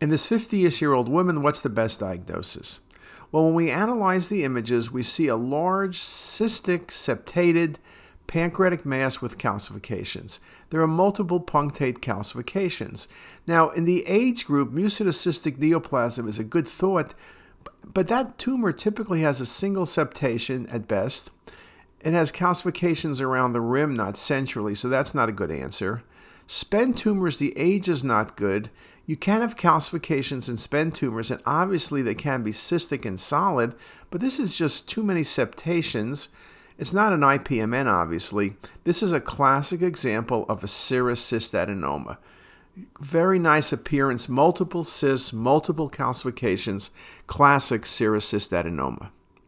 In this 50 ish year old woman, what's the best diagnosis? Well, when we analyze the images, we see a large cystic septated pancreatic mass with calcifications. There are multiple punctate calcifications. Now, in the age group, mucinous cystic neoplasm is a good thought, but that tumor typically has a single septation at best. It has calcifications around the rim, not centrally, so that's not a good answer. SPEN tumors, the age is not good. You can have calcifications in SPEN tumors, and obviously they can be cystic and solid, but this is just too many septations. It's not an IPMN, obviously. This is a classic example of a serous cystadenoma. Very nice appearance, multiple cysts, multiple calcifications, classic serous cystadenoma.